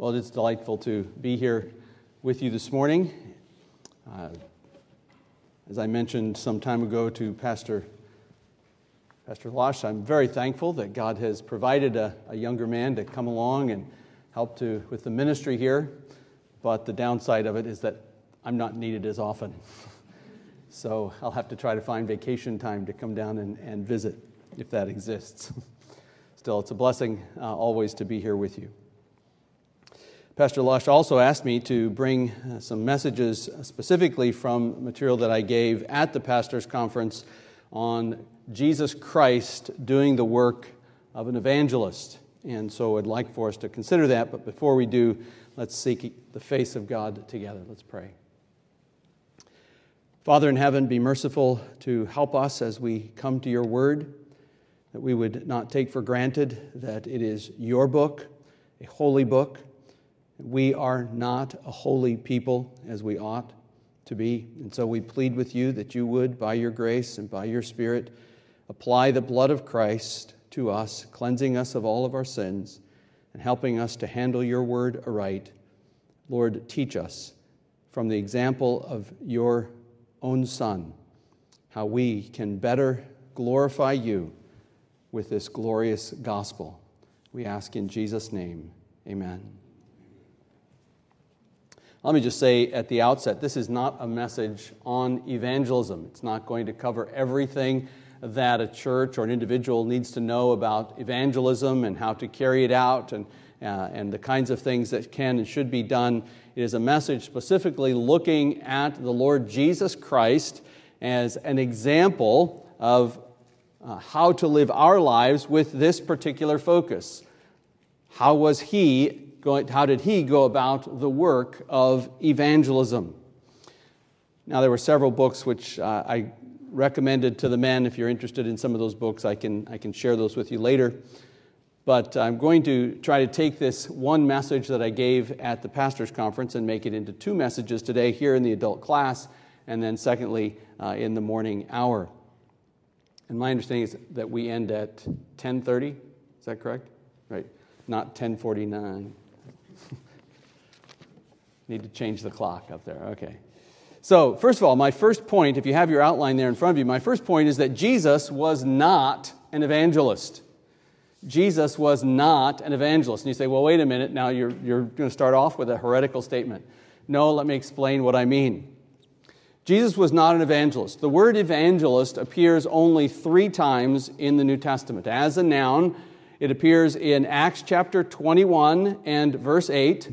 Well, it's delightful to be here with you this morning. Uh, as I mentioned some time ago to Pastor, Pastor Losh, I'm very thankful that God has provided a, a younger man to come along and help to, with the ministry here. But the downside of it is that I'm not needed as often. so I'll have to try to find vacation time to come down and, and visit if that exists. Still, it's a blessing uh, always to be here with you. Pastor Lush also asked me to bring uh, some messages specifically from material that I gave at the pastor's conference on Jesus Christ doing the work of an evangelist. And so I'd like for us to consider that, but before we do, let's seek the face of God together. Let's pray. Father in heaven, be merciful to help us as we come to your word, that we would not take for granted that it is your book, a holy book we are not a holy people as we ought to be. And so we plead with you that you would, by your grace and by your Spirit, apply the blood of Christ to us, cleansing us of all of our sins and helping us to handle your word aright. Lord, teach us from the example of your own Son how we can better glorify you with this glorious gospel. We ask in Jesus' name, amen. Let me just say at the outset this is not a message on evangelism. It's not going to cover everything that a church or an individual needs to know about evangelism and how to carry it out and, uh, and the kinds of things that can and should be done. It is a message specifically looking at the Lord Jesus Christ as an example of uh, how to live our lives with this particular focus. How was he how did he go about the work of evangelism? Now, there were several books which uh, I recommended to the men. If you're interested in some of those books, I can, I can share those with you later. But I'm going to try to take this one message that I gave at the pastor's conference and make it into two messages today here in the adult class, and then secondly uh, in the morning hour. And my understanding is that we end at 10:30. Is that correct? Right? Not 10:49. Need to change the clock up there. Okay. So, first of all, my first point, if you have your outline there in front of you, my first point is that Jesus was not an evangelist. Jesus was not an evangelist. And you say, well, wait a minute, now you're, you're going to start off with a heretical statement. No, let me explain what I mean. Jesus was not an evangelist. The word evangelist appears only three times in the New Testament. As a noun, it appears in Acts chapter 21 and verse 8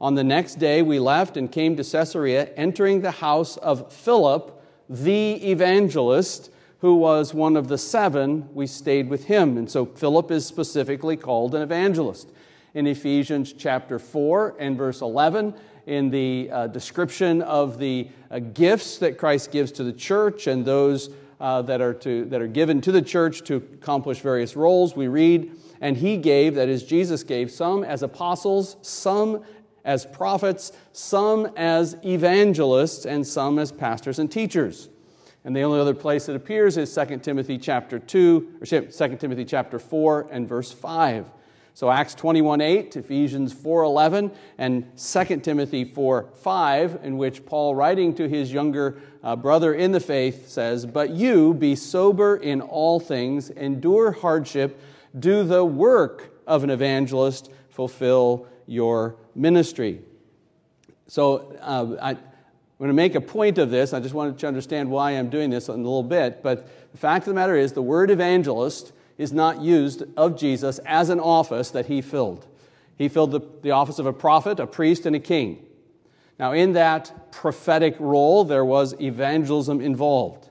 on the next day, we left and came to Caesarea, entering the house of Philip, the evangelist, who was one of the seven. We stayed with him. And so Philip is specifically called an evangelist. In Ephesians chapter 4 and verse 11, in the uh, description of the uh, gifts that Christ gives to the church and those uh, that, are to, that are given to the church to accomplish various roles, we read, and he gave, that is, Jesus gave, some as apostles, some as prophets, some as evangelists, and some as pastors and teachers. And the only other place it appears is 2 Timothy chapter 2, or 2 Timothy chapter 4 and verse 5. So Acts 21 8, Ephesians 4 11, and 2 Timothy 4 5, in which Paul, writing to his younger uh, brother in the faith, says, But you be sober in all things, endure hardship, do the work of an evangelist, fulfill your ministry. So uh, I, am going to make a point of this. I just wanted to understand why I'm doing this in a little bit. But the fact of the matter is, the word evangelist is not used of Jesus as an office that he filled. He filled the, the office of a prophet, a priest, and a king. Now, in that prophetic role, there was evangelism involved.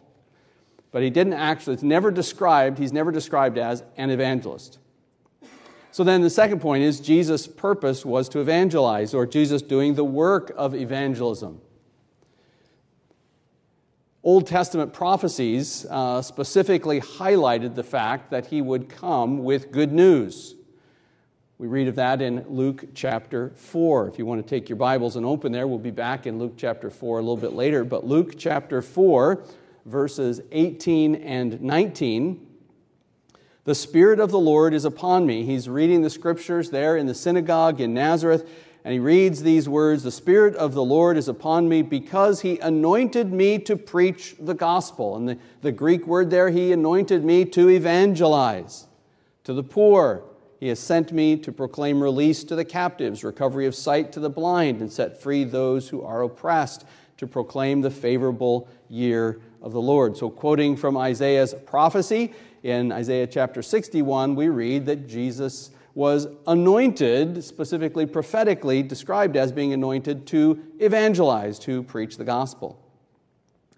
But he didn't actually, it's never described, he's never described as an evangelist. So then the second point is Jesus' purpose was to evangelize, or Jesus doing the work of evangelism. Old Testament prophecies uh, specifically highlighted the fact that he would come with good news. We read of that in Luke chapter 4. If you want to take your Bibles and open there, we'll be back in Luke chapter 4 a little bit later. But Luke chapter 4, verses 18 and 19 the Spirit of the Lord is upon me. He's reading the scriptures there in the synagogue in Nazareth, and he reads these words The Spirit of the Lord is upon me because he anointed me to preach the gospel. And the, the Greek word there, he anointed me to evangelize to the poor. He has sent me to proclaim release to the captives, recovery of sight to the blind, and set free those who are oppressed, to proclaim the favorable year of the Lord. So, quoting from Isaiah's prophecy, in Isaiah chapter 61, we read that Jesus was anointed, specifically prophetically described as being anointed to evangelize, to preach the gospel.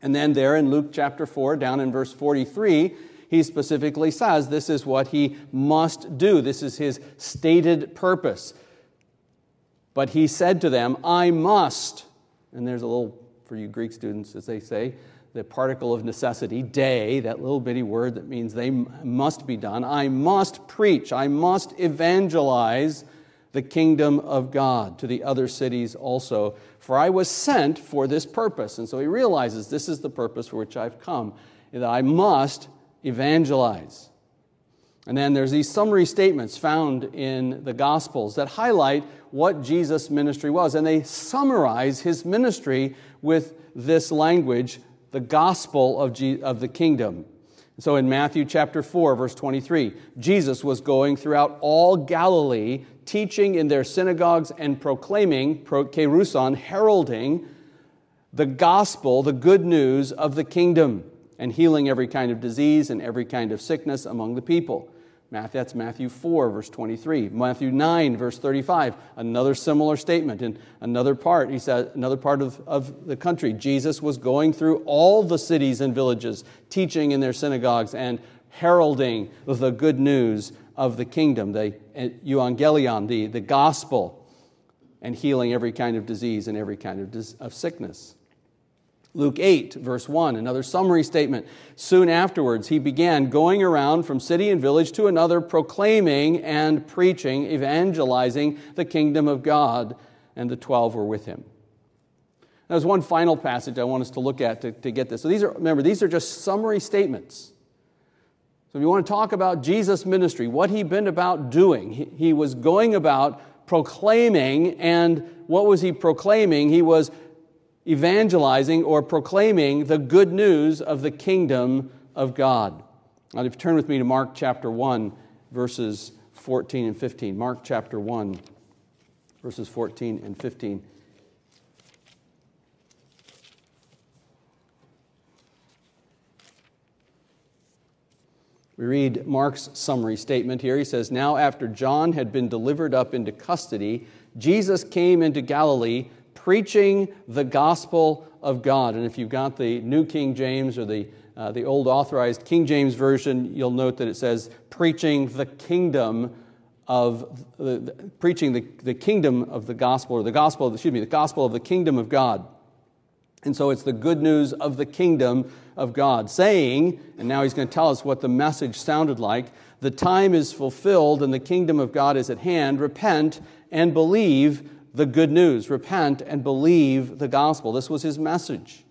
And then, there in Luke chapter 4, down in verse 43, he specifically says this is what he must do. This is his stated purpose. But he said to them, I must, and there's a little, for you Greek students, as they say, the particle of necessity, dei, that little bitty word that means they must be done. I must preach, I must evangelize the kingdom of God to the other cities also, for I was sent for this purpose. And so he realizes this is the purpose for which I've come, that I must evangelize. And then there's these summary statements found in the Gospels that highlight what Jesus' ministry was. And they summarize his ministry with this language the gospel of, of the kingdom. So in Matthew chapter 4, verse 23, Jesus was going throughout all Galilee, teaching in their synagogues and proclaiming, pro, heralding the gospel, the good news of the kingdom, and healing every kind of disease and every kind of sickness among the people. That's Matthew 4, verse 23. Matthew 9, verse 35, another similar statement. In another part, he said, another part of, of the country, Jesus was going through all the cities and villages, teaching in their synagogues and heralding the good news of the kingdom, the eh, euangelion, the, the gospel, and healing every kind of disease and every kind of, of sickness. Luke 8, verse 1, another summary statement. Soon afterwards, he began going around from city and village to another, proclaiming and preaching, evangelizing the kingdom of God, and the twelve were with him. There's one final passage I want us to look at to, to get this. So these are, remember, these are just summary statements. So if you want to talk about Jesus' ministry, what he'd been about doing, he, he was going about proclaiming, and what was he proclaiming? He was evangelizing or proclaiming the good news of the kingdom of God. Now, if you turn with me to Mark chapter 1, verses 14 and 15. Mark chapter 1, verses 14 and 15. We read Mark's summary statement here. He says, Now, after John had been delivered up into custody, Jesus came into Galilee preaching the gospel of God. And if you've got the New King James or the, uh, the old authorized King James Version, you'll note that it says preaching the kingdom of the, the, preaching the, the kingdom of the gospel, or the gospel, excuse me, the gospel of the kingdom of God. And so it's the good news of the kingdom of God, saying, and now he's going to tell us what the message sounded like the time is fulfilled and the kingdom of God is at hand. Repent and believe the good news repent and believe the gospel. This was his message.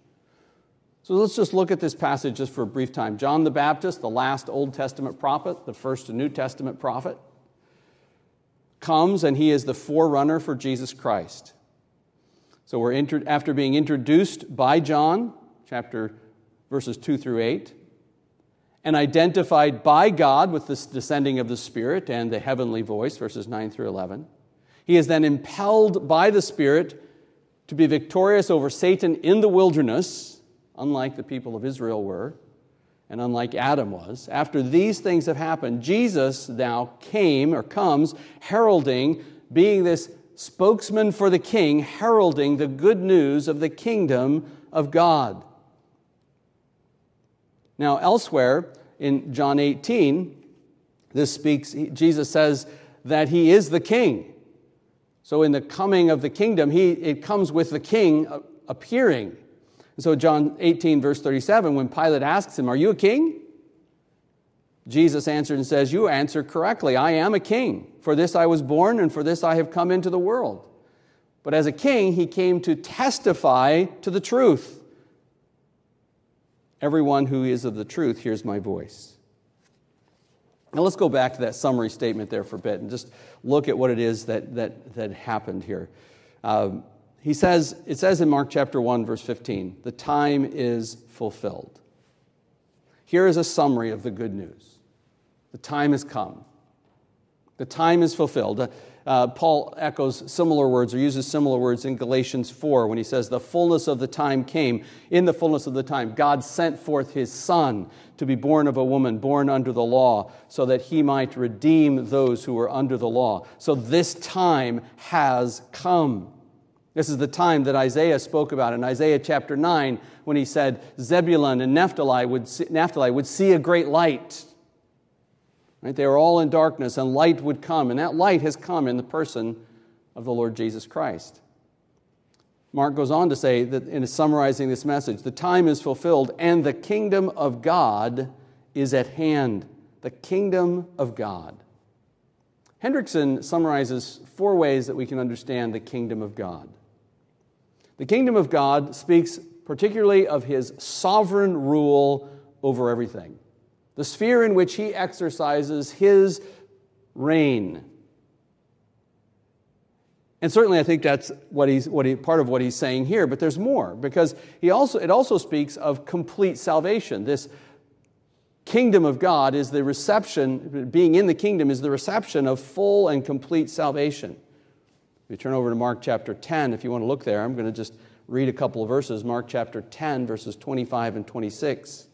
So let's just look at this passage just for a brief time. John the Baptist, the last Old Testament prophet, the first New Testament prophet, comes and he is the forerunner for Jesus Christ. So we're inter- after being introduced by John, chapter verses 2 through 8, and identified by God with the descending of the Spirit and the heavenly voice, verses 9 through 11. He is then impelled by the Spirit to be victorious over Satan in the wilderness, unlike the people of Israel were, and unlike Adam was. After these things have happened, Jesus now came or comes heralding, being this spokesman for the king, heralding the good news of the kingdom of God. Now, elsewhere in John 18, this speaks, Jesus says that he is the king. So in the coming of the kingdom, he, it comes with the king uh, appearing. And so John 18, verse 37, when Pilate asks him, Are you a king? Jesus answered and says, You answer correctly. I am a king. For this I was born, and for this I have come into the world. But as a king, he came to testify to the truth. Everyone who is of the truth hears my voice. Now let's go back to that summary statement there for a bit and just look at what it is that, that, that happened here. Um, he says, it says in Mark chapter 1, verse 15, the time is fulfilled. Here is a summary of the good news. The time has come. The time is fulfilled. Uh, Paul echoes similar words or uses similar words in Galatians 4 when he says, The fullness of the time came. In the fullness of the time, God sent forth his Son to be born of a woman, born under the law, so that he might redeem those who were under the law. So this time has come. This is the time that Isaiah spoke about in Isaiah chapter 9 when he said, Zebulun and Naphtali would see, Naphtali would see a great light. Right? They were all in darkness, and light would come, and that light has come in the person of the Lord Jesus Christ. Mark goes on to say that in summarizing this message, the time is fulfilled and the kingdom of God is at hand. The kingdom of God. Hendriksen summarizes four ways that we can understand the kingdom of God. The kingdom of God speaks particularly of his sovereign rule over everything, the sphere in which he exercises his reign. And certainly, I think that's what he's, what he, part of what he's saying here, but there's more because he also, it also speaks of complete salvation. This kingdom of God is the reception, being in the kingdom is the reception of full and complete salvation. If you turn over to Mark chapter 10, if you want to look there, I'm going to just read a couple of verses. Mark chapter 10, verses 25 and 26.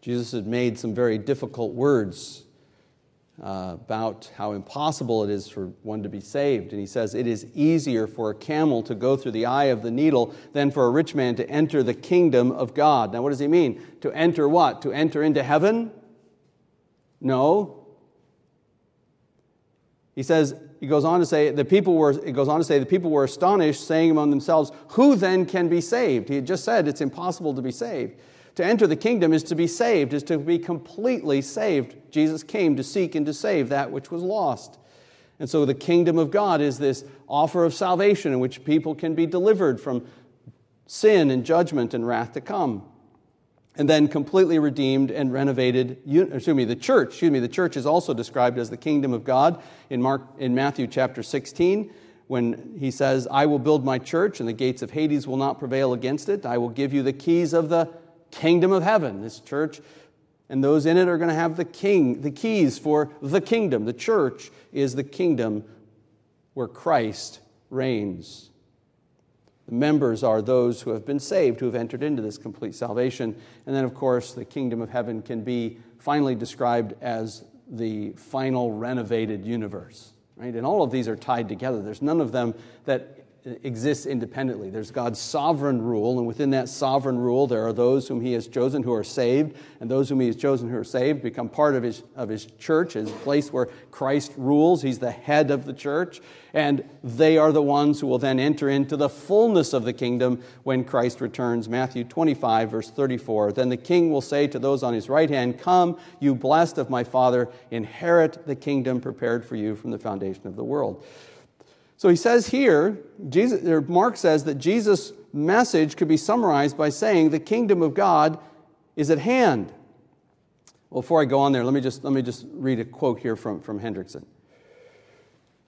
Jesus had made some very difficult words uh, about how impossible it is for one to be saved. And he says, It is easier for a camel to go through the eye of the needle than for a rich man to enter the kingdom of God. Now, what does he mean? To enter what? To enter into heaven? No. He says, he goes on to say, the people were, it goes on to say, the people were astonished, saying among themselves, Who then can be saved? He had just said it's impossible to be saved. To enter the kingdom is to be saved, is to be completely saved. Jesus came to seek and to save that which was lost. And so the kingdom of God is this offer of salvation in which people can be delivered from sin and judgment and wrath to come. And then completely redeemed and renovated, excuse me, the church, excuse me, the church is also described as the kingdom of God in, Mark, in Matthew chapter 16 when he says, I will build my church and the gates of Hades will not prevail against it. I will give you the keys of the kingdom of heaven. This church and those in it are going to have the king, the keys for the kingdom. The church is the kingdom where Christ reigns. The members are those who have been saved, who have entered into this complete salvation. And then, of course, the kingdom of heaven can be finally described as the final renovated universe. Right? And all of these are tied together. There's none of them that exists independently. There's God's sovereign rule, and within that sovereign rule, there are those whom He has chosen who are saved, and those whom He has chosen who are saved become part of His, of his church, His place where Christ rules. He's the head of the church, and they are the ones who will then enter into the fullness of the kingdom when Christ returns. Matthew 25, verse 34. Then the king will say to those on his right hand, Come, you blessed of my Father, inherit the kingdom prepared for you from the foundation of the world. So he says here, Jesus, or Mark says that Jesus' message could be summarized by saying the kingdom of God is at hand. Well, before I go on there, let me just, let me just read a quote here from, from Hendriksen.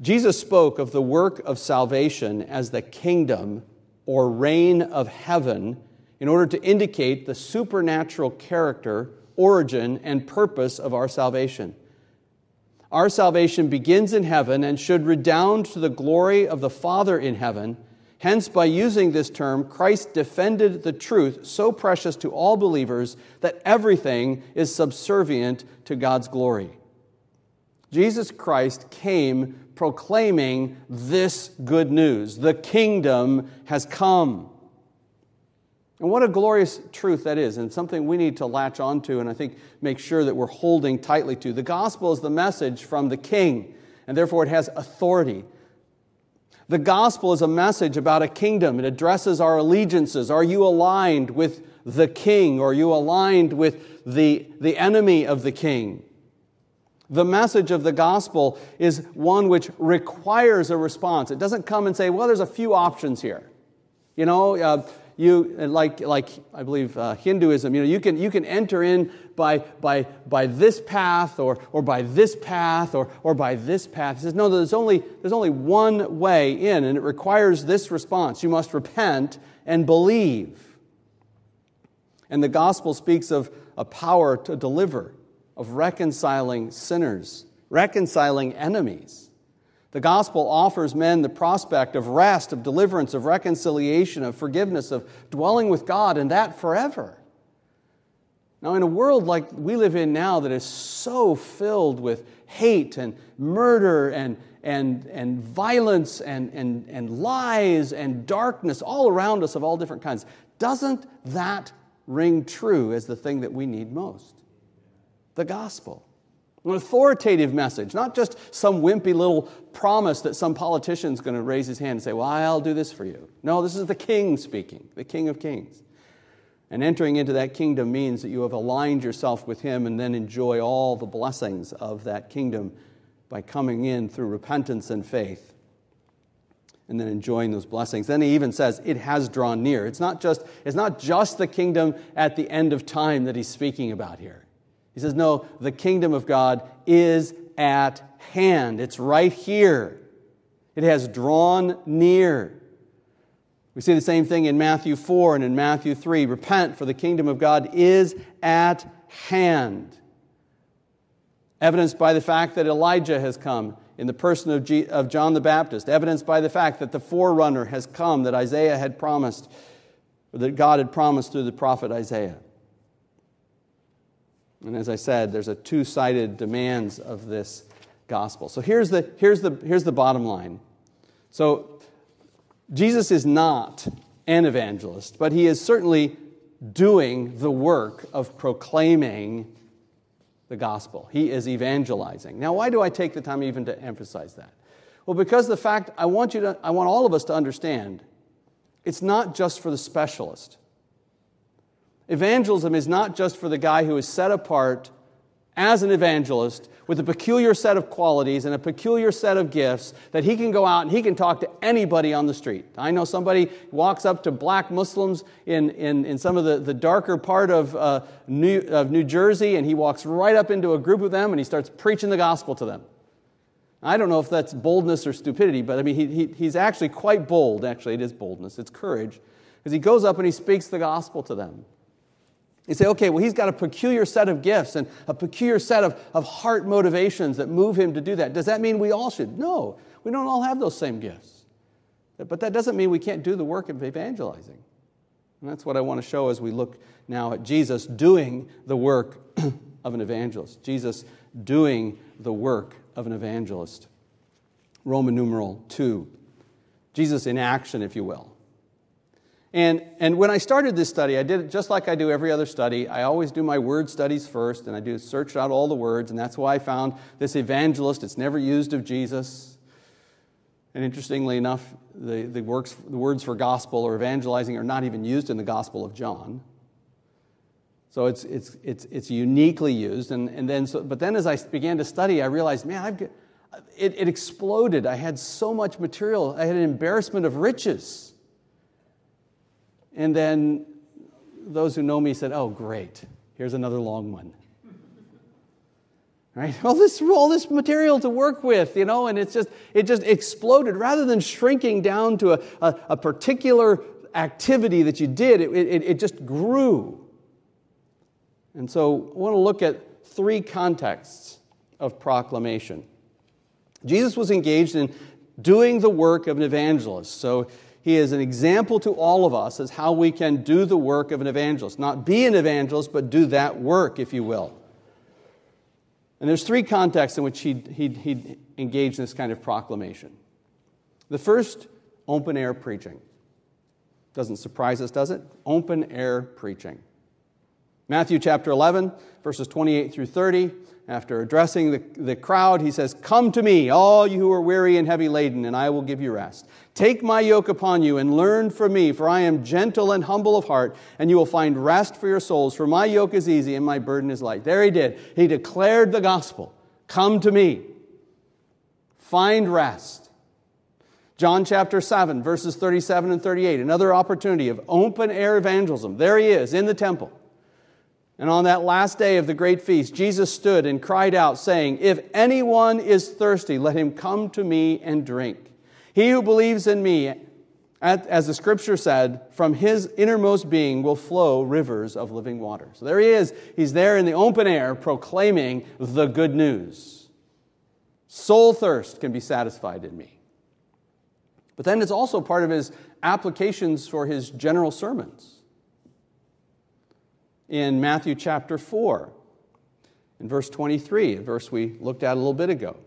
Jesus spoke of the work of salvation as the kingdom or reign of heaven in order to indicate the supernatural character, origin, and purpose of our salvation. Our salvation begins in heaven and should redound to the glory of the Father in heaven. Hence, by using this term, Christ defended the truth so precious to all believers that everything is subservient to God's glory. Jesus Christ came proclaiming this good news the kingdom has come. And what a glorious truth that is, and something we need to latch onto and I think make sure that we're holding tightly to. The gospel is the message from the king, and therefore it has authority. The gospel is a message about a kingdom. It addresses our allegiances. Are you aligned with the king? Or are you aligned with the, the enemy of the king? The message of the gospel is one which requires a response. It doesn't come and say, well, there's a few options here. You know, uh, You, like, like I believe uh, Hinduism, you know, you can, you can enter in by, by, by this path or, or by this path or, or by this path. He says, no, there's only, there's only one way in, and it requires this response. You must repent and believe. And the gospel speaks of a power to deliver, of reconciling sinners, reconciling enemies. The gospel offers men the prospect of rest, of deliverance, of reconciliation, of forgiveness, of dwelling with God, and that forever. Now, in a world like we live in now that is so filled with hate and murder and, and, and violence and, and, and lies and darkness all around us of all different kinds, doesn't that ring true as the thing that we need most? The gospel. An authoritative message, not just some wimpy little promise that some politician's going to raise his hand and say, Well, I'll do this for you. No, this is the king speaking, the king of kings. And entering into that kingdom means that you have aligned yourself with Him and then enjoy all the blessings of that kingdom by coming in through repentance and faith and then enjoying those blessings. Then he even says it has drawn near. It's not just, it's not just the kingdom at the end of time that he's speaking about here. He says, no, the kingdom of God is at hand. It's right here. It has drawn near. We see the same thing in Matthew 4 and in Matthew 3. Repent, for the kingdom of God is at hand. Evidenced by the fact that Elijah has come in the person of, G- of John the Baptist. Evidenced by the fact that the forerunner has come that Isaiah had promised, that God had promised through the prophet Isaiah. And as I said, there's a two sided demands of this gospel. So here's the, here's, the, here's the bottom line. So Jesus is not an evangelist, but he is certainly doing the work of proclaiming the gospel. He is evangelizing. Now, why do I take the time even to emphasize that? Well, because the fact I want you to, I want all of us to understand, it's not just for the specialist. Evangelism is not just for the guy who is set apart as an evangelist with a peculiar set of qualities and a peculiar set of gifts that he can go out and he can talk to anybody on the street. I know somebody walks up to black Muslims in, in, in some of the, the darker part of, uh, New, of New Jersey, and he walks right up into a group of them and he starts preaching the gospel to them. I don't know if that's boldness or stupidity, but I mean, he, he, he's actually quite bold. Actually, it is boldness, it's courage. Because he goes up and he speaks the gospel to them. You say, okay, well, he's got a peculiar set of gifts and a peculiar set of, of heart motivations that move him to do that. Does that mean we all should? No, we don't all have those same gifts. But that doesn't mean we can't do the work of evangelizing. And that's what I want to show as we look now at Jesus doing the work of an evangelist. Jesus doing the work of an evangelist. Roman numeral 2. Jesus in action, if you will. And, and when I started this study, I did it just like I do every other study. I always do my word studies first, and I do search out all the words, and that's why I found this evangelist. It's never used of Jesus. And interestingly enough, the, the, works, the words for gospel or evangelizing are not even used in the Gospel of John. So it's, it's, it's, it's uniquely used. And, and then, so, but then as I began to study, I realized, man, I've it, it exploded. I had so much material, I had an embarrassment of riches. And then those who know me said, Oh, great, here's another long one. Right? All this, all this material to work with, you know, and it's just, it just exploded. Rather than shrinking down to a, a, a particular activity that you did, it, it, it just grew. And so I want to look at three contexts of proclamation. Jesus was engaged in doing the work of an evangelist. So he is an example to all of us as how we can do the work of an evangelist. Not be an evangelist, but do that work, if you will. And there's three contexts in which he'd, he'd, he'd engage in this kind of proclamation. The first, open air preaching. Doesn't surprise us, does it? Open air preaching. Matthew chapter 11, verses 28 through 30. After addressing the, the crowd, he says, Come to me, all you who are weary and heavy laden, and I will give you rest. Take my yoke upon you and learn from me, for I am gentle and humble of heart, and you will find rest for your souls. For my yoke is easy and my burden is light. There he did. He declared the gospel Come to me, find rest. John chapter 7, verses 37 and 38, another opportunity of open air evangelism. There he is in the temple. And on that last day of the great feast, Jesus stood and cried out, saying, If anyone is thirsty, let him come to me and drink. He who believes in me, as the scripture said, from his innermost being will flow rivers of living water. So there he is. He's there in the open air proclaiming the good news. Soul thirst can be satisfied in me. But then it's also part of his applications for his general sermons in Matthew chapter 4, in verse 23, a verse we looked at a little bit ago.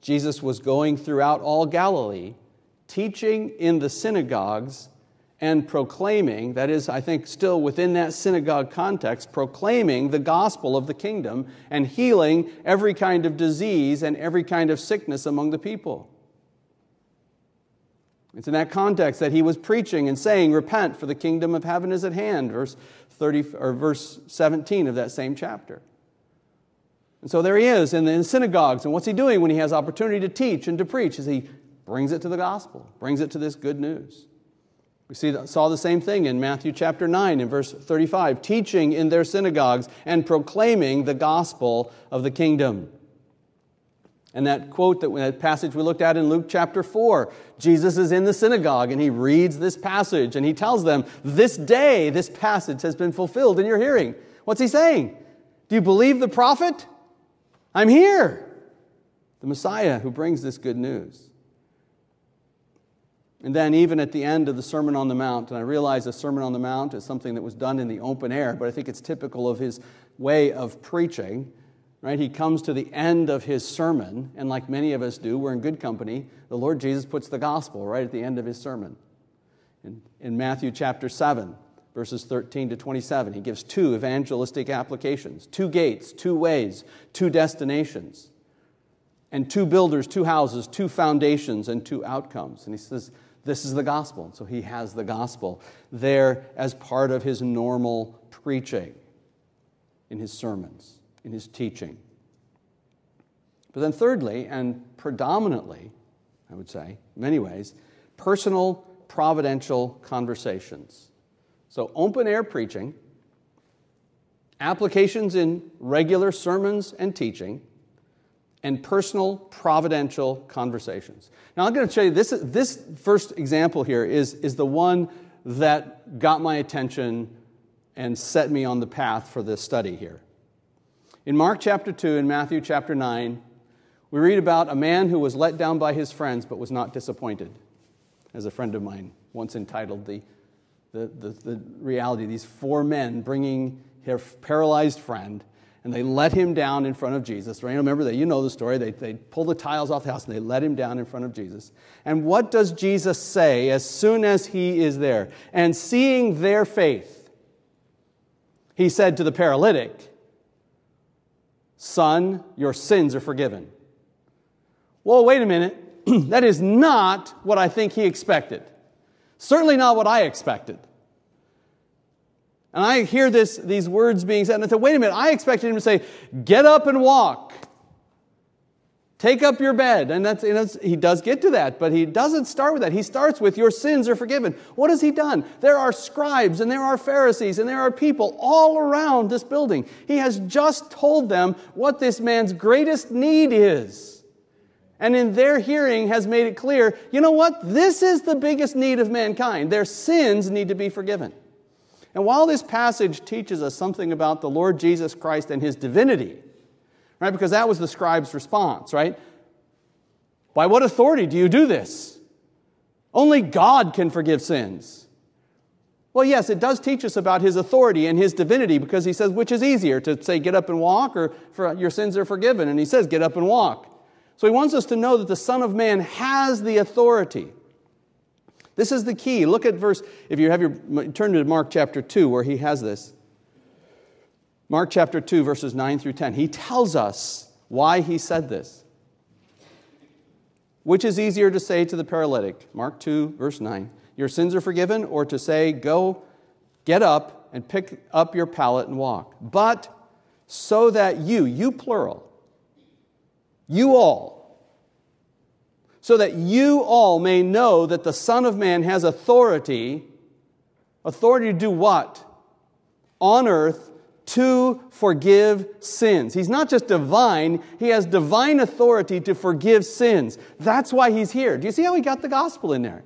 Jesus was going throughout all Galilee, teaching in the synagogues and proclaiming, that is, I think, still within that synagogue context, proclaiming the gospel of the kingdom and healing every kind of disease and every kind of sickness among the people. It's in that context that he was preaching and saying, Repent, for the kingdom of heaven is at hand, verse 30, or verse 17 of that same chapter. And so there he is in the synagogues. And what's he doing when he has opportunity to teach and to preach? Is he brings it to the gospel, brings it to this good news. We see, saw the same thing in Matthew chapter 9 in verse 35, teaching in their synagogues and proclaiming the gospel of the kingdom. And that quote, that, that passage we looked at in Luke chapter 4, Jesus is in the synagogue and he reads this passage and he tells them, This day, this passage has been fulfilled in your hearing. What's he saying? Do you believe the prophet? I'm here, the Messiah who brings this good news. And then, even at the end of the Sermon on the Mount, and I realize the Sermon on the Mount is something that was done in the open air, but I think it's typical of his way of preaching right? He comes to the end of his sermon, and like many of us do, we're in good company. The Lord Jesus puts the gospel right at the end of his sermon. In, in Matthew chapter 7, verses 13 to 27, he gives two evangelistic applications two gates, two ways, two destinations, and two builders, two houses, two foundations, and two outcomes. And he says, This is the gospel. So he has the gospel there as part of his normal preaching in his sermons in his teaching. But then, thirdly, and predominantly, I would say, in many ways, personal providential conversations. So, open air preaching, applications in regular sermons and teaching, and personal providential conversations. Now, I'm going to show you this, this first example here is, is the one that got my attention and set me on the path for this study here. In Mark chapter 2 and Matthew chapter 9, we read about a man who was let down by his friends but was not disappointed. As a friend of mine once entitled the, the, the, the reality these four men bringing their paralyzed friend and they let him down in front of Jesus. Right? Remember that you know the story. They, they pull the tiles off the house and they let him down in front of Jesus. And what does Jesus say as soon as he is there? And seeing their faith, he said to the paralytic, Son, your sins are forgiven. Well, wait a minute. that is not what I think he expected. Certainly not what I expected. And I hear this, these words being said, and I said, wait a minute, I expected him to say, get up and walk. Take up your bed. And that's, you know, he does get to that, but he doesn't start with that. He starts with, Your sins are forgiven. What has he done? There are scribes and there are Pharisees and there are people all around this building. He has just told them what this man's greatest need is. And in their hearing has made it clear you know what? This is the biggest need of mankind. Their sins need to be forgiven. And while this passage teaches us something about the Lord Jesus Christ and his divinity, right? Because that was the scribe's response, right? By what authority do you do this? Only God can forgive sins. Well, yes, it does teach us about his authority and his divinity because he says, which is easier to say, get up and walk, or for your sins are forgiven? And he says, get up and walk. So he wants us to know that the Son of Man has the authority. This is the key. Look at verse, if you have your, turn to Mark chapter 2, where he has this. Mark chapter 2, verses 9 through 10. He tells us why he said this. Which is easier to say to the paralytic? Mark 2, verse 9. Your sins are forgiven, or to say, Go, get up, and pick up your pallet and walk. But so that you, you plural, you all, so that you all may know that the Son of Man has authority. Authority to do what? On earth to forgive sins. He's not just divine, he has divine authority to forgive sins. That's why he's here. Do you see how he got the gospel in there?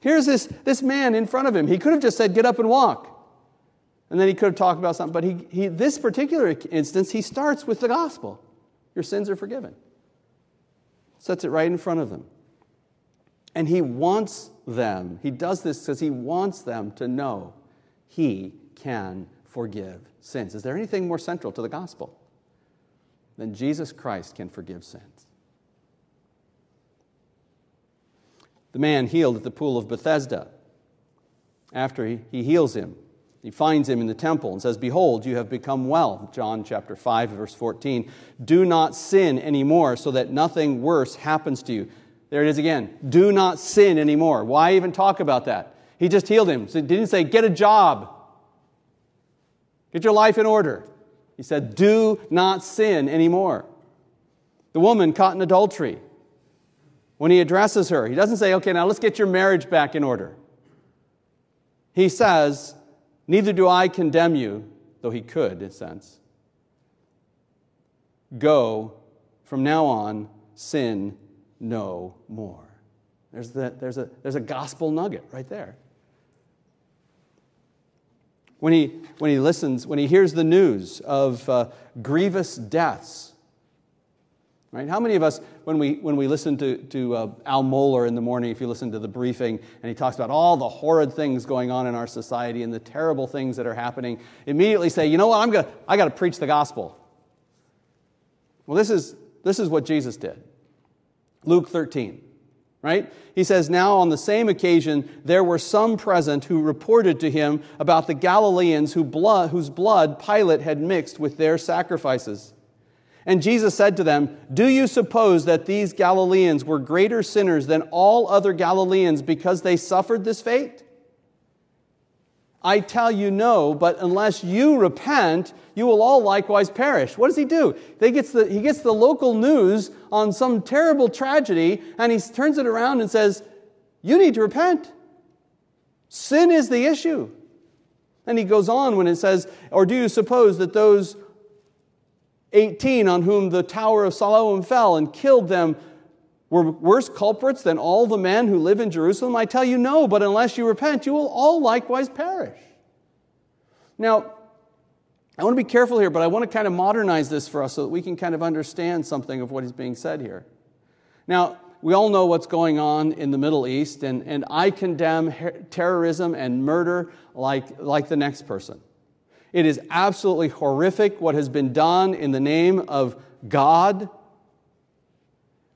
Here's this, this man in front of him. He could have just said, Get up and walk. And then he could have talked about something. But he, he, this particular instance, he starts with the gospel Your sins are forgiven. Sets it right in front of them. And he wants them, he does this because he wants them to know he can forgive sins. Is there anything more central to the gospel than Jesus Christ can forgive sins? The man healed at the pool of Bethesda, after he, he heals him, he finds him in the temple and says, Behold, you have become well. John chapter 5, verse 14. Do not sin anymore so that nothing worse happens to you. There it is again. Do not sin anymore. Why even talk about that? He just healed him. So he didn't say, Get a job. Get your life in order. He said, Do not sin anymore. The woman caught in adultery, when he addresses her, he doesn't say, Okay, now let's get your marriage back in order. He says, Neither do I condemn you, though he could, in a sense. Go, from now on, sin no more. There's, the, there's, a, there's a gospel nugget right there. When he, when he listens, when he hears the news of uh, grievous deaths, right? How many of us, when we, when we listen to, to uh, Al Mohler in the morning, if you listen to the briefing, and he talks about all the horrid things going on in our society and the terrible things that are happening, immediately say, you know what, I'm gonna, I got to preach the gospel. Well, this is, this is what Jesus did. Luke 13 right? He says, Now on the same occasion, there were some present who reported to him about the Galileans who blood, whose blood Pilate had mixed with their sacrifices. And Jesus said to them, Do you suppose that these Galileans were greater sinners than all other Galileans because they suffered this fate? I tell you no, but unless you repent, you will all likewise perish. What does he do? He gets, the, he gets the local news on some terrible tragedy and he turns it around and says, You need to repent. Sin is the issue. And he goes on when it says, Or do you suppose that those 18 on whom the Tower of Siloam fell and killed them were worse culprits than all the men who live in Jerusalem? I tell you, no, but unless you repent, you will all likewise perish. Now, I want to be careful here, but I want to kind of modernize this for us so that we can kind of understand something of what is being said here. Now, we all know what's going on in the Middle East, and, and I condemn terrorism and murder like, like the next person. It is absolutely horrific what has been done in the name of God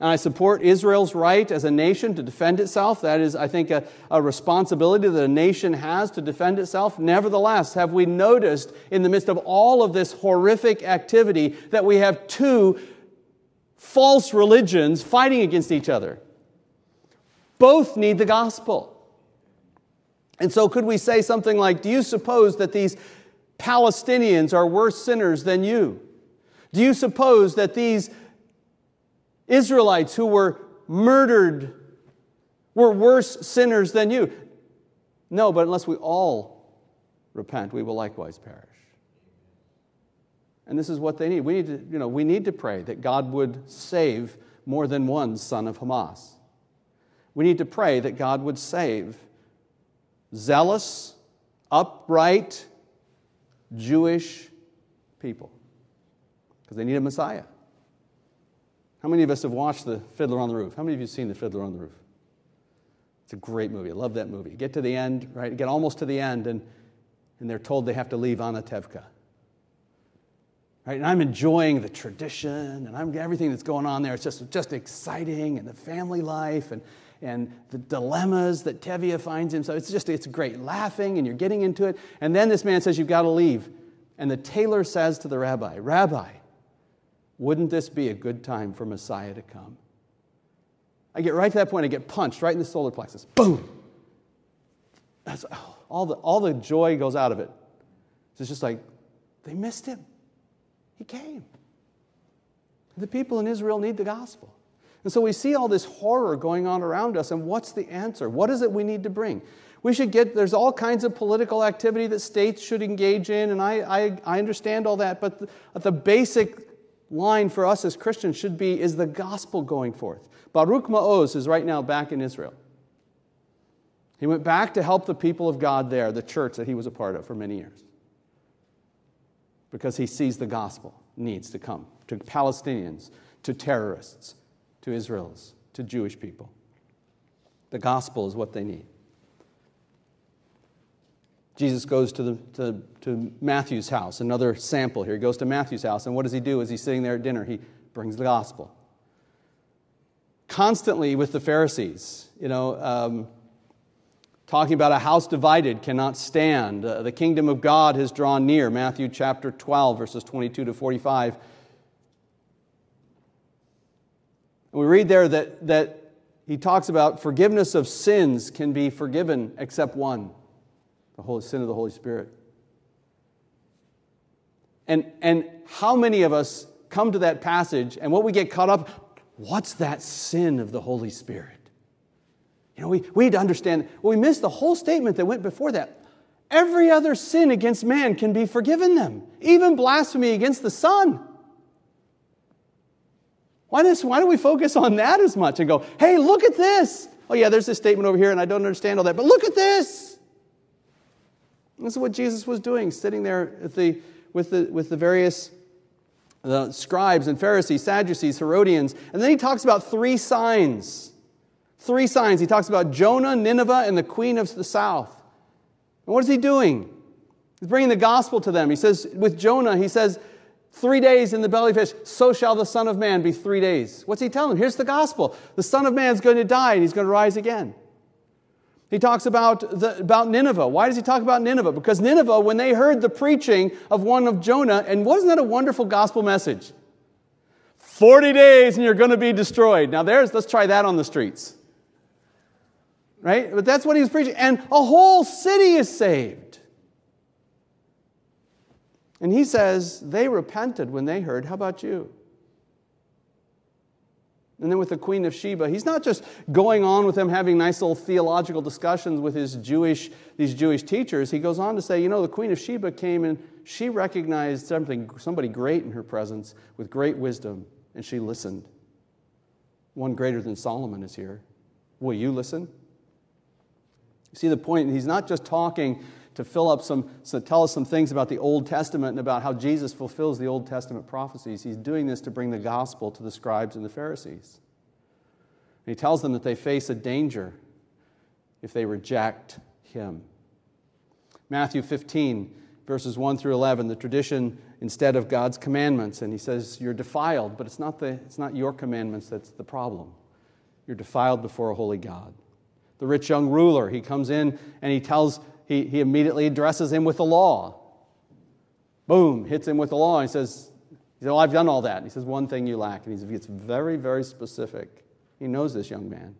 and I support Israel's right as a nation to defend itself. That is, I think, a, a, responsibility that a nation has to defend itself. Nevertheless, have we noticed in the midst of all of this horrific activity that we have two false religions fighting against each other? Both need the gospel. And so, could we say something like, Do you suppose that these Palestinians are worse sinners than you? Do you suppose that these Israelites who were murdered were worse sinners than you. No, but unless we all repent, we will likewise perish. And this is what they need. We need to, you know, we need to pray that God would save more than one son of Hamas. We need to pray that God would save zealous, upright, Jewish people because they need a Messiah. How many of us have watched The Fiddler on the Roof? How many of you have seen The Fiddler on the Roof? It's a great movie. I love that movie. get to the end, right? Get almost to the end, and, and they're told they have to leave Anatevka. Right? And I'm enjoying the tradition and I'm, everything that's going on there. It's just, just exciting, and the family life and, and the dilemmas that Tevye finds himself. It's just, it's great. Laughing, and you're getting into it. And then this man says, You've got to leave. And the tailor says to the rabbi, Rabbi, wouldn't this be a good time for Messiah to come? I get right to that point, I get punched right in the solar plexus. Boom! That's, oh, all, the, all the joy goes out of it. It's just like, they missed him. He came. The people in Israel need the gospel. And so we see all this horror going on around us, and what's the answer? What is it we need to bring? We should get, there's all kinds of political activity that states should engage in, and I, I, I understand all that, but the, the basic line for us as Christians should be is the gospel going forth. Baruch Ma'oz is right now back in Israel. He went back to help the people of God there, the church that he was a part of for many years, because he sees the gospel needs to come to Palestinians, to terrorists, to Israelis, to Jewish people. The gospel is what they need. Jesus goes to, the, to, to Matthew's house, another sample here. He goes to Matthew's house, and what does he do as he's sitting there at dinner? He brings the gospel. Constantly with the Pharisees, you know, um, talking about a house divided cannot stand. Uh, the kingdom of God has drawn near. Matthew chapter 12, verses 22 to 45. And we read there that, that he talks about forgiveness of sins can be forgiven except one the Holy, sin of the Holy Spirit. And, and how many of us come to that passage and what we get caught up, what's that sin of the Holy Spirit? You know, we, we need to understand, well, we miss the whole statement that went before that. Every other sin against man can be forgiven them, even blasphemy against the Son. Why, does, why do we focus on that as much and go, hey, look at this? Oh, yeah, there's this statement over here, and I don't understand all that, but look at this. This is what Jesus was doing, sitting there the, with, the, with the various the scribes and Pharisees, Sadducees, Herodians. And then he talks about three signs. Three signs. He talks about Jonah, Nineveh, and the queen of the south. And what is he doing? He's bringing the gospel to them. He says, with Jonah, he says, Three days in the belly fish, so shall the Son of Man be three days. What's he telling them? Here's the gospel. The Son of Man is going to die and he's going to rise again. He talks about, the, about Nineveh. Why does he talk about Nineveh? Because Nineveh, when they heard the preaching of one of Jonah, and wasn't that a wonderful gospel message? 40 days and you're going to be destroyed. Now, there's, let's try that on the streets. Right? But that's what he was preaching. And a whole city is saved. And he says, they repented when they heard. How about you? And then with the Queen of Sheba, he's not just going on with them having nice little theological discussions with his Jewish, these Jewish teachers. He goes on to say, you know, the Queen of Sheba came and she recognized something, somebody great in her presence with great wisdom, and she listened. One greater than Solomon is here. Will you listen? See the point? He's not just talking to fill up some, to tell us some things about the Old Testament and about how Jesus fulfills the Old Testament prophecies. He's doing this to bring the gospel to the scribes and the Pharisees. And he tells them that they face a danger if they reject him. Matthew 15, verses 1 through 11, the tradition instead of God's commandments. And he says, You're defiled, but it's not, the, it's not your commandments that's the problem. You're defiled before a holy God. The rich young ruler, he comes in and he tells he, he immediately addresses him with the law. Boom, hits him with the law. He says, he said, Well, I've done all that. And he says, One thing you lack. And he gets very, very specific. He knows this young man.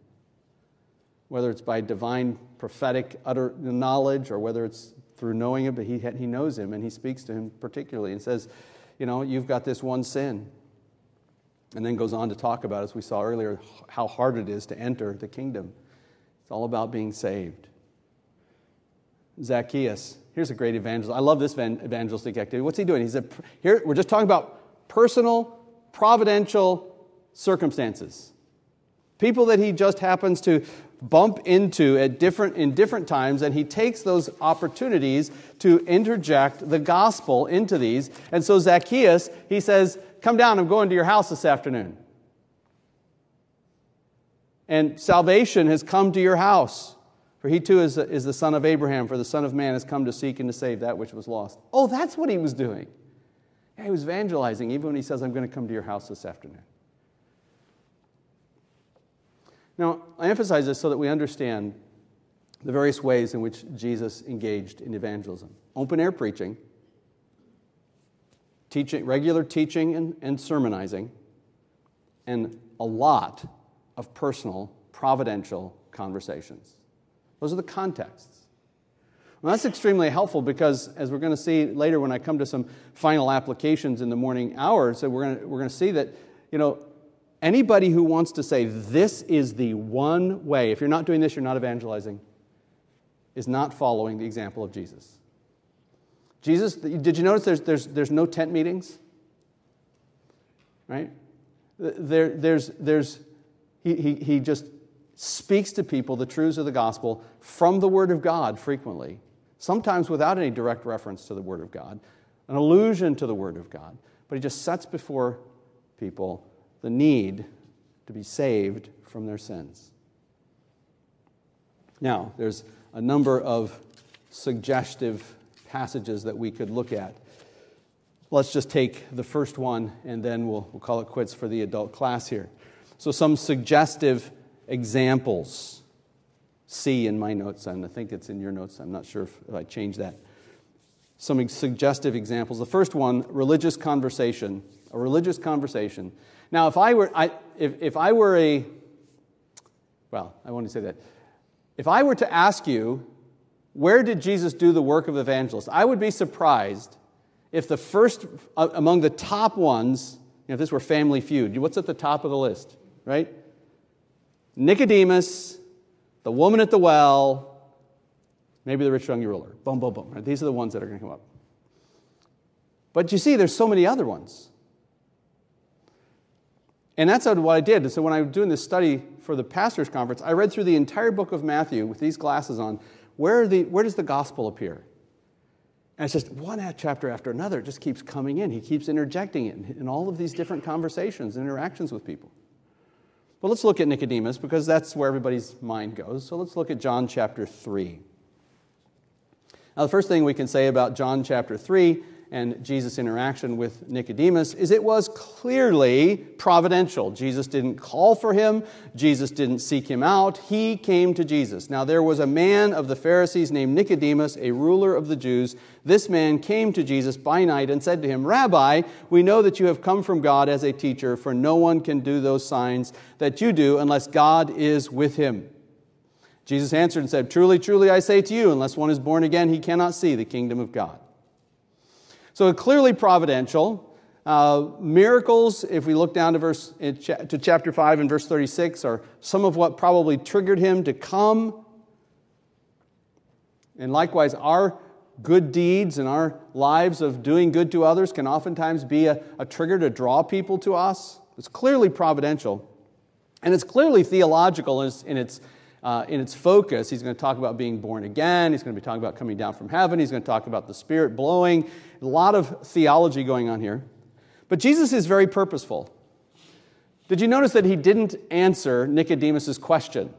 Whether it's by divine prophetic utter knowledge or whether it's through knowing him, but he, he knows him and he speaks to him particularly and says, You know, you've got this one sin. And then goes on to talk about, as we saw earlier, how hard it is to enter the kingdom. It's all about being saved. Zacchaeus. Here's a great evangelist. I love this evangelistic activity. What's he doing? He's a, here, we're just talking about personal, providential circumstances. People that he just happens to bump into at different, in different times, and he takes those opportunities to interject the gospel into these. And so Zacchaeus, he says, Come down, I'm going to your house this afternoon. And salvation has come to your house. For he too is, is the son of Abraham, for the Son of Man has come to seek and to save that which was lost. Oh, that's what he was doing. Yeah, he was evangelizing, even when he says, I'm going to come to your house this afternoon. Now, I emphasize this so that we understand the various ways in which Jesus engaged in evangelism open air preaching, teaching, regular teaching and, and sermonizing, and a lot of personal, providential conversations. Those are the contexts. Well, that's extremely helpful because, as we're going to see later when I come to some final applications in the morning hours, so we're going to, we're going to see that, you know, Anybody who wants to say this is the one way, if you're not doing this, you're not evangelizing, is not following the example of Jesus. Jesus, did you notice there's, there's, there's no tent meetings? Right? There, there's, there's, he, he, he just speaks to people the truths of the gospel from the Word of God frequently, sometimes without any direct reference to the Word of God, an allusion to the Word of God. But he just sets before people the need to be saved from their sins. Now, there's a number of suggestive passages that we could look at. Let's just take the first one and then we'll, we'll call it quits for the adult class here. So, some suggestive examples. See in my notes, and I think it's in your notes. I'm not sure if, I changed that. Some suggestive examples. The first one religious conversation. A religious conversation. Now, if I were, I, if, if I were a, well, I want to say that. If I were to ask you, where did Jesus do the work of evangelist? I would be surprised if the first, uh, among the top ones, you know, if this were Family Feud, what's at the top of the list, right? Nicodemus, the woman at the well, maybe the rich young ruler. Boom, boom, boom. Right? These are the ones that are going to come up. But you see, there's so many other ones. And that's what I did. So when I was doing this study for the pastor's conference, I read through the entire book of Matthew with these glasses on. Where, the, where does the gospel appear? And it's just one chapter after another. It just keeps coming in. He keeps interjecting it in, in all of these different conversations and interactions with people. Well, let's look at Nicodemus because that's where everybody's mind goes. So let's look at John chapter 3. Now, the first thing we can say about John chapter 3 and Jesus' interaction with Nicodemus is it was clearly providential. Jesus didn't call for him, Jesus didn't seek him out, he came to Jesus. Now, there was a man of the Pharisees named Nicodemus, a ruler of the Jews. This man came to Jesus by night and said to him, Rabbi, we know that you have come from God as a teacher, for no one can do those signs that you do unless God is with him. Jesus answered and said, Truly, truly, I say to you, unless one is born again, he cannot see the kingdom of God. So clearly providential. Uh, miracles, if we look down to verse to chapter 5 and verse 36, are some of what probably triggered him to come. And likewise, our good deeds and our lives of doing good to others can oftentimes be a, a trigger to draw people to us. It's clearly providential. And it's clearly theological in its, in its uh, in its focus. He's going to talk about being born again. He's going to be talking about coming down from heaven. He's going to talk about the Spirit blowing. A lot of theology going on here. But Jesus is very purposeful. Did you notice that he didn't answer Nicodemus's question?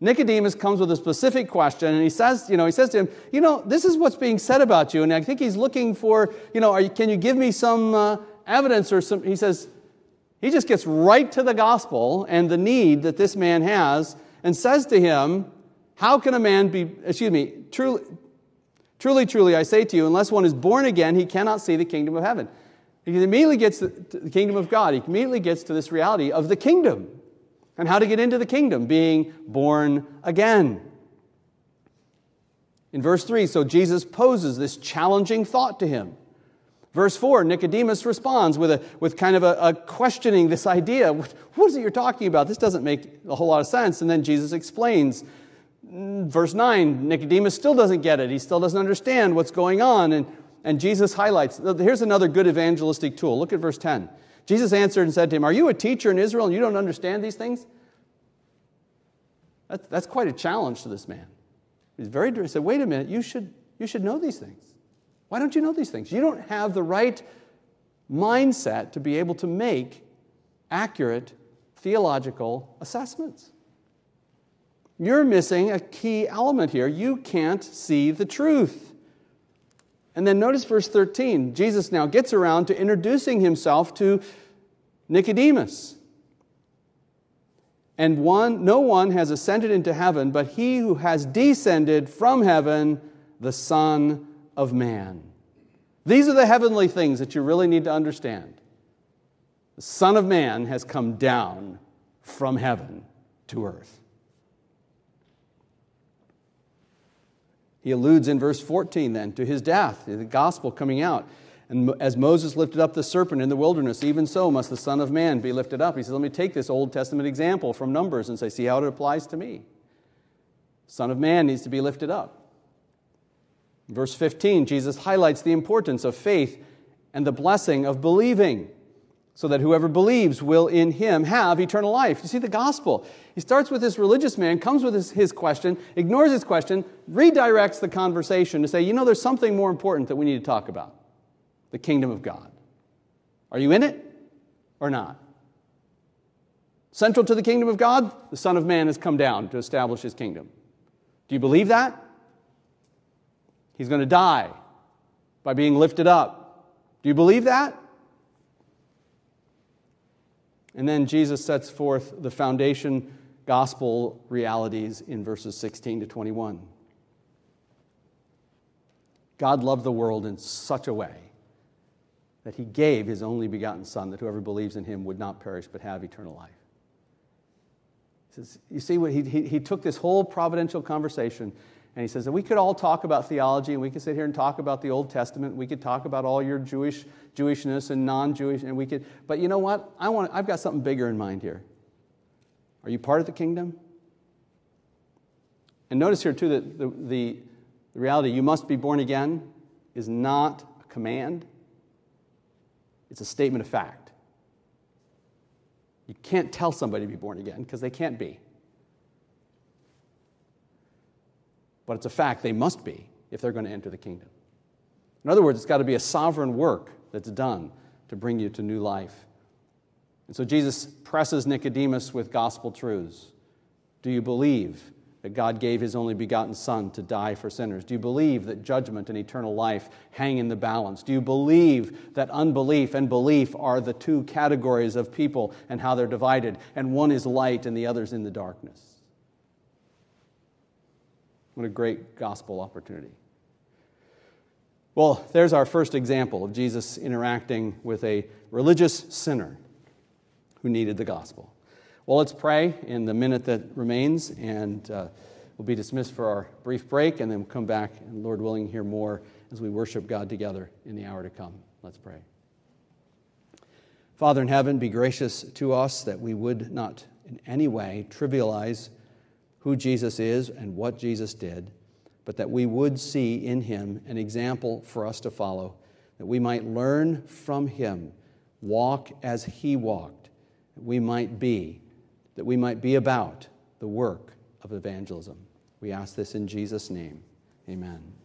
Nicodemus comes with a specific question and he says, you know, he says to him, you know, this is what's being said about you. And I think he's looking for, you know, you, can you give me some uh, evidence or some, he says, he just gets right to the gospel and the need that this man has and says to him, How can a man be, excuse me, truly, truly, truly, I say to you, unless one is born again, he cannot see the kingdom of heaven. He immediately gets to the kingdom of God. He immediately gets to this reality of the kingdom and how to get into the kingdom, being born again. In verse 3, so Jesus poses this challenging thought to him. Verse 4, Nicodemus responds with, a, with kind of a, a, questioning this idea. What is it you're talking about? This doesn't make a whole lot of sense. And then Jesus explains. Verse 9, Nicodemus still doesn't get it. He still doesn't understand what's going on. And, and Jesus highlights here's another good evangelistic tool. Look at verse 10. Jesus answered and said to him, Are you a teacher in Israel and you don't understand these things? That's, that's quite a challenge to this man. He's very, he said, Wait a minute, you should, you should know these things. Why don't you know these things? You don't have the right mindset to be able to make accurate theological assessments. You're missing a key element here. You can't see the truth. And then notice verse 13. Jesus now gets around to introducing himself to Nicodemus. And one, no one has ascended into heaven but he who has descended from heaven, the Son of man. These are the heavenly things that you really need to understand. The Son of Man has come down from heaven to earth. He alludes in verse 14 then to his death, the gospel coming out. And as Moses lifted up the serpent in the wilderness, even so must the Son of Man be lifted up. He says, Let me take this Old Testament example from Numbers and say, See how it applies to me. Son of Man needs to be lifted up. Verse 15, Jesus highlights the importance of faith and the blessing of believing so that whoever believes will in him have eternal life. You see the gospel. He starts with this religious man, comes with his, his, question, ignores his question, redirects the conversation to say, you know, there's something more important that we need to talk about the kingdom of God. Are you in it or not? Central to the kingdom of God, the Son of Man has come down to establish his kingdom. Do you believe that? He's going to die by being lifted up. Do you believe that? And then Jesus sets forth the foundation gospel realities in verses 16 to 21. God loved the world in such a way that he gave his only begotten Son, that whoever believes in him would not perish but have eternal life. He says, you see, what he, he, he took this whole providential conversation and he says that we could all talk about theology and we could sit here and talk about the Old Testament. We could talk about all your Jewish Jewishness and non-Jewish, and we could. But you know what? I want. I've got something bigger in mind here. Are you part of the kingdom? And notice here too that the, the, the reality you must be born again is not a command. It's a statement of fact. You can't tell somebody to be born again because they can't be. But it's a fact they must be if they're going to enter the kingdom. In other words, it's got to be a sovereign work that's done to bring you to new life. And so Jesus presses Nicodemus with gospel truths. Do you believe that God gave his only begotten Son to die for sinners? Do you believe that judgment and eternal life hang in the balance? Do you believe that unbelief and belief are the two categories of people and how they're divided, and one is light and the other's in the darkness? What a great gospel opportunity. Well, there's our first example of Jesus interacting with a religious sinner who needed the gospel. Well, let's pray in the minute that remains, and uh, we'll be dismissed for our brief break, and then we'll come back and, Lord willing, hear more as we worship God together in the hour to come. Let's pray. Father in heaven, be gracious to us that we would not in any way trivialize who Jesus is and what Jesus did, but that we would see in him an example for us to follow, that we might learn from him, walk as he walked, that we might be, that we might be about the work of evangelism. We ask this in Jesus' name. Amen.